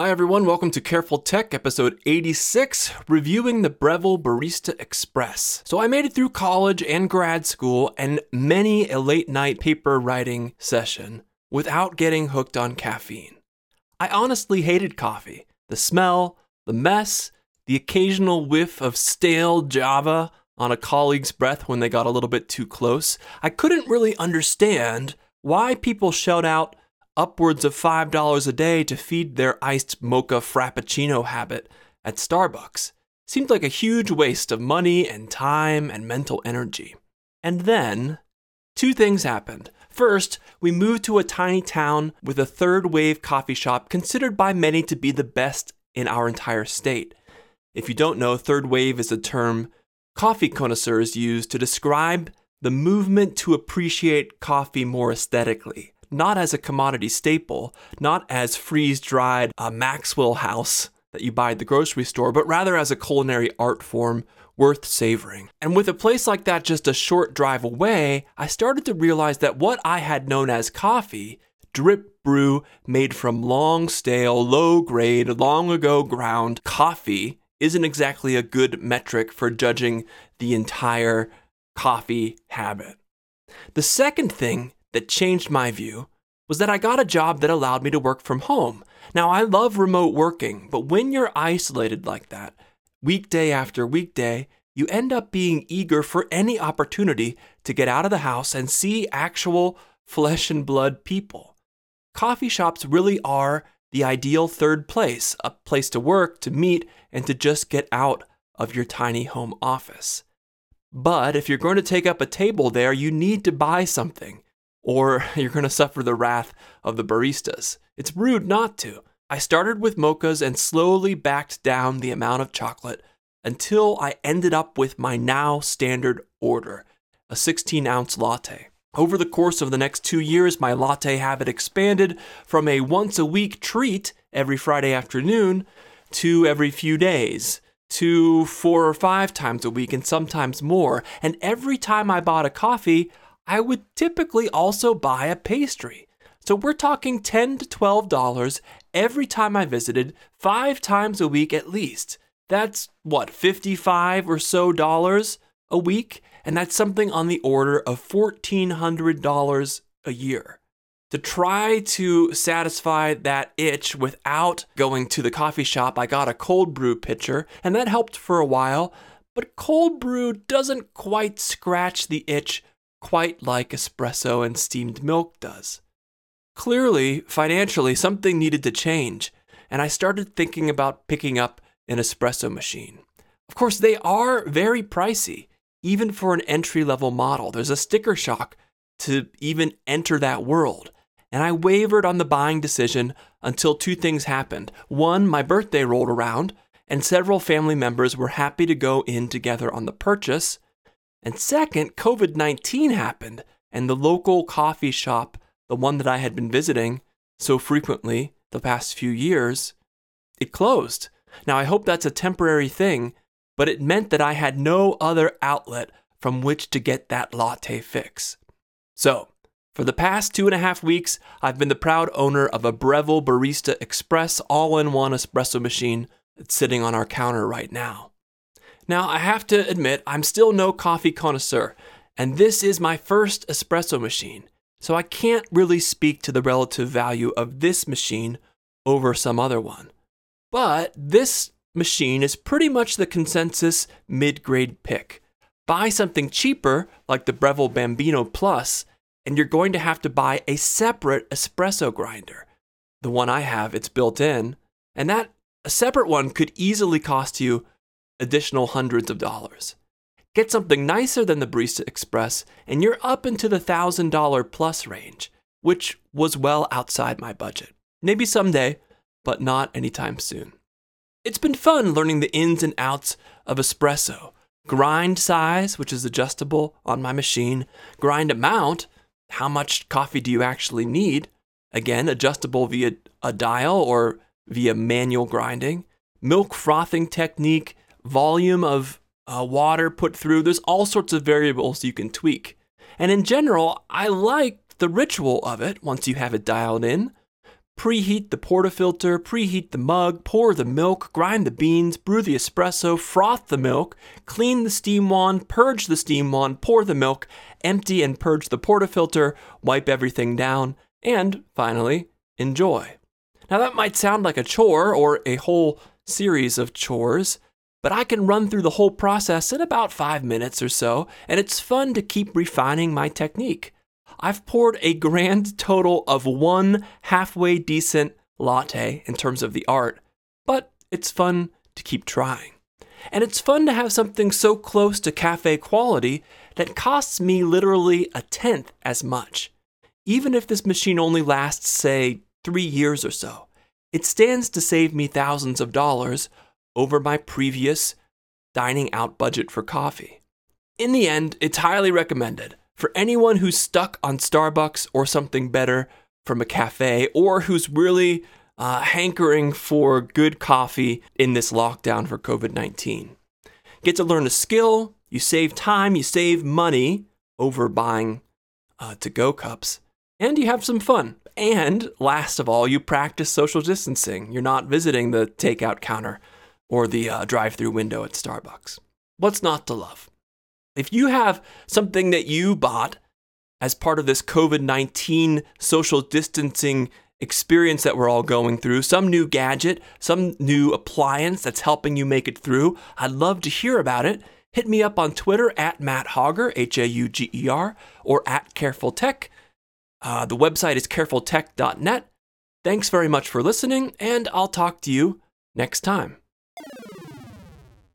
Hi, everyone. Welcome to Careful Tech, episode 86, reviewing the Breville Barista Express. So, I made it through college and grad school and many a late night paper writing session without getting hooked on caffeine. I honestly hated coffee the smell, the mess, the occasional whiff of stale Java on a colleague's breath when they got a little bit too close. I couldn't really understand why people shout out upwards of $5 a day to feed their iced mocha frappuccino habit at Starbucks. Seemed like a huge waste of money and time and mental energy. And then, two things happened. First, we moved to a tiny town with a third wave coffee shop considered by many to be the best in our entire state. If you don't know, third wave is a term coffee connoisseurs use to describe the movement to appreciate coffee more aesthetically not as a commodity staple, not as freeze dried uh, Maxwell House that you buy at the grocery store, but rather as a culinary art form worth savoring. And with a place like that just a short drive away, I started to realize that what I had known as coffee, drip brew made from long stale, low grade, long ago ground coffee, isn't exactly a good metric for judging the entire coffee habit. The second thing that changed my view was that I got a job that allowed me to work from home. Now, I love remote working, but when you're isolated like that, weekday after weekday, you end up being eager for any opportunity to get out of the house and see actual flesh and blood people. Coffee shops really are the ideal third place, a place to work, to meet, and to just get out of your tiny home office. But if you're going to take up a table there, you need to buy something or you're going to suffer the wrath of the baristas. It's rude not to. I started with mochas and slowly backed down the amount of chocolate until I ended up with my now standard order a 16 ounce latte. Over the course of the next two years, my latte habit expanded from a once a week treat every Friday afternoon to every few days to four or five times a week and sometimes more. And every time I bought a coffee, I would typically also buy a pastry. So we're talking 10 to $12 every time I visited, five times a week at least. That's what, 55 or so dollars a week? And that's something on the order of $1,400 a year. To try to satisfy that itch without going to the coffee shop, I got a cold brew pitcher, and that helped for a while. But cold brew doesn't quite scratch the itch quite like espresso and steamed milk does. Clearly, financially, something needed to change, and I started thinking about picking up an espresso machine. Of course, they are very pricey, even for an entry level model. There's a sticker shock to even enter that world. And I wavered on the buying decision until two things happened. One, my birthday rolled around, and several family members were happy to go in together on the purchase. And second, COVID 19 happened, and the local coffee shop, the one that I had been visiting so frequently the past few years, it closed. Now, I hope that's a temporary thing, but it meant that I had no other outlet from which to get that latte fix. So, for the past two and a half weeks, I've been the proud owner of a Breville Barista Express all in one espresso machine that's sitting on our counter right now. Now, I have to admit, I'm still no coffee connoisseur, and this is my first espresso machine, so I can't really speak to the relative value of this machine over some other one. But this machine is pretty much the consensus mid grade pick. Buy something cheaper, like the Breville Bambino Plus, and you're going to have to buy a separate espresso grinder. The one I have, it's built in, and that a separate one could easily cost you additional hundreds of dollars. Get something nicer than the Barista Express, and you're up into the $1,000 plus range, which was well outside my budget. Maybe someday, but not anytime soon. It's been fun learning the ins and outs of espresso. Grind size, which is adjustable on my machine. Grind amount, how much coffee do you actually need? Again, adjustable via a dial or via manual grinding. Milk frothing technique, volume of uh, water put through. There's all sorts of variables you can tweak. And in general, I like the ritual of it once you have it dialed in. preheat the portafilter, preheat the mug, pour the milk, grind the beans, brew the espresso, froth the milk, clean the steam wand, purge the steam wand, pour the milk, empty and purge the portafilter, wipe everything down, and finally, enjoy. Now, that might sound like a chore or a whole series of chores, but I can run through the whole process in about five minutes or so, and it's fun to keep refining my technique. I've poured a grand total of one halfway decent latte in terms of the art, but it's fun to keep trying. And it's fun to have something so close to cafe quality that costs me literally a tenth as much. Even if this machine only lasts, say, three years or so, it stands to save me thousands of dollars over my previous dining out budget for coffee. In the end, it's highly recommended for anyone who's stuck on Starbucks or something better from a cafe, or who's really uh, hankering for good coffee in this lockdown for COVID 19. Get to learn a skill, you save time, you save money over buying uh, to go cups, and you have some fun. And last of all, you practice social distancing. You're not visiting the takeout counter or the uh, drive through window at Starbucks. What's not to love? If you have something that you bought as part of this COVID 19 social distancing experience that we're all going through, some new gadget, some new appliance that's helping you make it through, I'd love to hear about it. Hit me up on Twitter at Matt Hauger, H A U G E R, or at Careful Tech. Uh, the website is carefultech.net. Thanks very much for listening, and I'll talk to you next time.